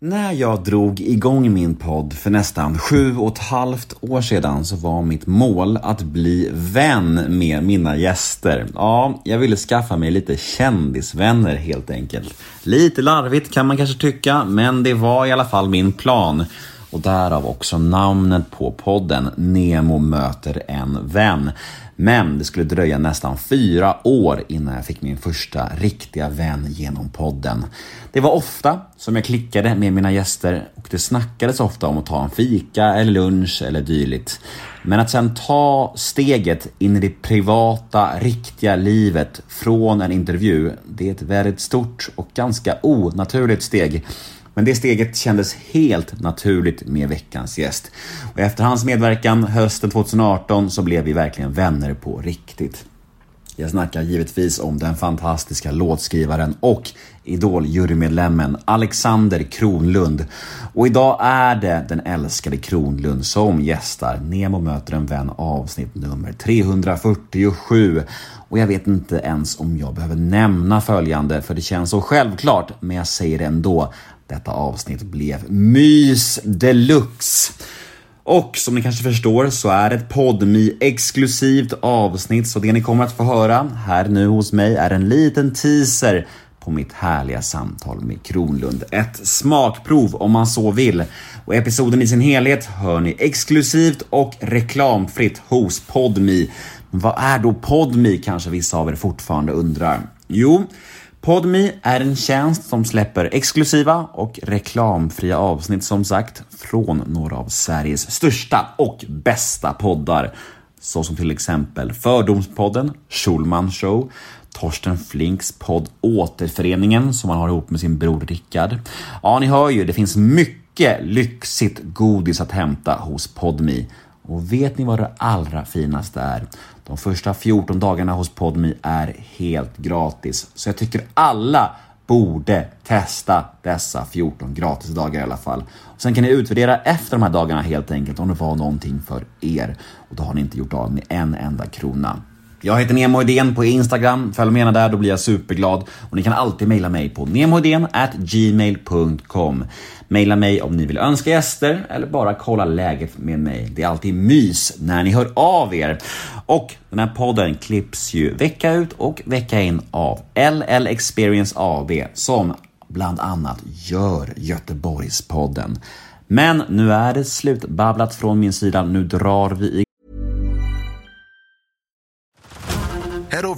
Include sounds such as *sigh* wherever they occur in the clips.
När jag drog igång min podd för nästan sju och ett halvt år sedan så var mitt mål att bli vän med mina gäster. Ja, jag ville skaffa mig lite kändisvänner helt enkelt. Lite larvigt kan man kanske tycka, men det var i alla fall min plan. Och därav också namnet på podden, Nemo möter en vän. Men det skulle dröja nästan fyra år innan jag fick min första riktiga vän genom podden. Det var ofta som jag klickade med mina gäster och det snackades ofta om att ta en fika eller lunch eller dylikt. Men att sen ta steget in i det privata, riktiga livet från en intervju, det är ett väldigt stort och ganska onaturligt steg. Men det steget kändes helt naturligt med veckans gäst. Och efter hans medverkan hösten 2018 så blev vi verkligen vänner på riktigt. Jag snackar givetvis om den fantastiska låtskrivaren och Idol-jurymedlemmen Alexander Kronlund. Och idag är det den älskade Kronlund som gästar Nemo möter en vän avsnitt nummer 347. Och jag vet inte ens om jag behöver nämna följande för det känns så självklart, men jag säger det ändå. Detta avsnitt blev mys deluxe. Och som ni kanske förstår så är det ett podmi exklusivt avsnitt så det ni kommer att få höra här nu hos mig är en liten teaser på mitt härliga samtal med Kronlund. Ett smakprov om man så vill. Och episoden i sin helhet hör ni exklusivt och reklamfritt hos Podmi. Vad är då Podmi kanske vissa av er fortfarande undrar? Jo, Podmi är en tjänst som släpper exklusiva och reklamfria avsnitt som sagt från några av Sveriges största och bästa poddar. Så som till exempel Fördomspodden, Schulman Show, Torsten Flinks podd Återföreningen som han har ihop med sin bror Rickard. Ja, ni hör ju, det finns mycket lyxigt godis att hämta hos Podmi. Och vet ni vad det allra finaste är? De första 14 dagarna hos Podmi är helt gratis. Så jag tycker alla borde testa dessa 14 gratisdagar i alla fall. Och sen kan ni utvärdera efter de här dagarna helt enkelt om det var någonting för er. Och då har ni inte gjort av med en enda krona. Jag heter Nemo Idén på Instagram. Följ mig gärna där, då blir jag superglad. Och ni kan alltid mejla mig på gmail.com. Mejla mig om ni vill önska gäster eller bara kolla läget med mig. Det är alltid mys när ni hör av er. Och den här podden klipps ju vecka ut och vecka in av LL Experience AB som bland annat gör Göteborgspodden. Men nu är det slutbabblat från min sida. Nu drar vi igång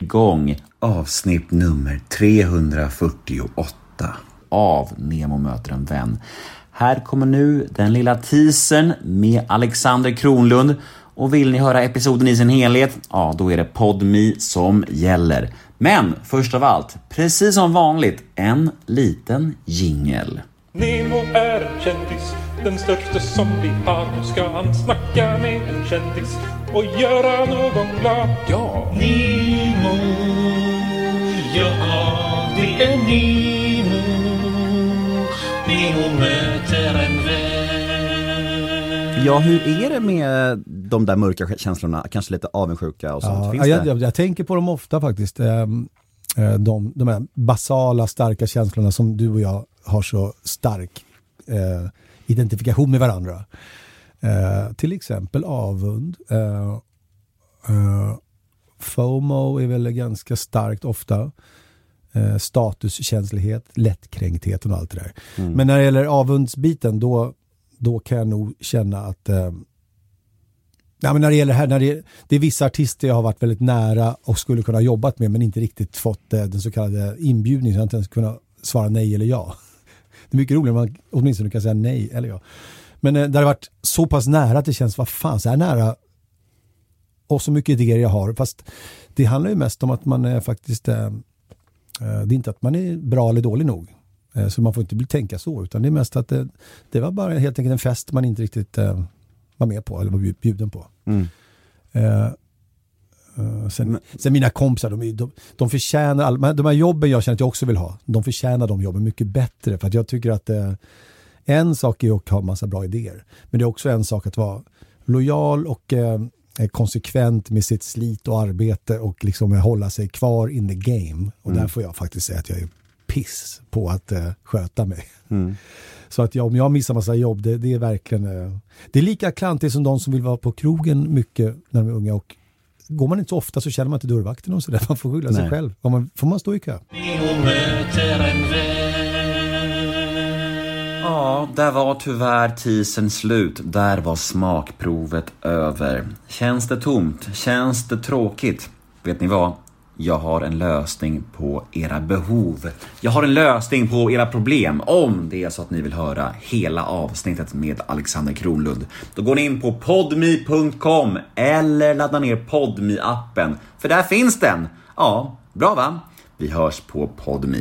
Igång avsnitt nummer 348 av Nemo möter en vän. Här kommer nu den lilla teasern med Alexander Kronlund och vill ni höra episoden i sin helhet, ja då är det Podmi som gäller. Men först av allt, precis som vanligt, en liten jingel. Nemo är en kändis, den största som vi har. Nu ska han snacka med en kändis och göra någon glad. Ja! Nemo, ja det är Nemo. Ja, hur är det med de där mörka känslorna? Kanske lite avundsjuka och sånt? Ja, Finns jag, det? jag, jag tänker på dem ofta faktiskt. Ehm, eh, De, de här basala, starka känslorna som du och jag har så stark eh, identifikation med varandra. Eh, till exempel avund. Eh, eh, FOMO är väl ganska starkt ofta. Eh, statuskänslighet, lättkränkthet och allt det där. Men när det gäller avundsbiten då, då kan jag nog känna att eh, Ja, men när det gäller här, när det, det är vissa artister jag har varit väldigt nära och skulle kunna jobbat med men inte riktigt fått eh, den så kallade inbjudningen så jag inte ens kunnat svara nej eller ja. Det är mycket roligare om man åtminstone kan säga nej eller ja. Men eh, där det har varit så pass nära att det känns, vad fan, så här nära och så mycket idéer jag har. Fast det handlar ju mest om att man är faktiskt, eh, eh, det är inte att man är bra eller dålig nog. Eh, så man får inte bli tänka så, utan det är mest att det, det var bara helt enkelt en fest man inte riktigt eh, var med på eller var bjud- bjuden på. Eh, sen, sen mina kompisar, de, de, de förtjänar, all, de här jobben jag känner att jag också vill ha, de förtjänar de jobben mycket bättre. För att jag tycker att en sak är att ha massa bra idéer, men det är också en sak att vara lojal och eh, konsekvent med sitt slit och arbete och liksom hålla sig kvar in the game. Och där får jag faktiskt säga att jag är piss på att eh, sköta mig. *laughs* Så att jag, om jag missar massa jobb, det, det är verkligen... eh, Det är lika klantigt som de som vill vara på krogen mycket när de är unga. Och går man inte så ofta så känner man inte dörrvakten och sådär. Man får skylla sig själv. Får man, får man stå i kö? Ja, där var tyvärr tisen slut. Där var smakprovet över. Känns det tomt? Känns det tråkigt? Vet ni vad? Jag har en lösning på era behov. Jag har en lösning på era problem om det är så att ni vill höra hela avsnittet med Alexander Kronlund. Då går ni in på podme.com eller laddar ner podme appen För där finns den. Ja, bra va? Vi hörs på podme.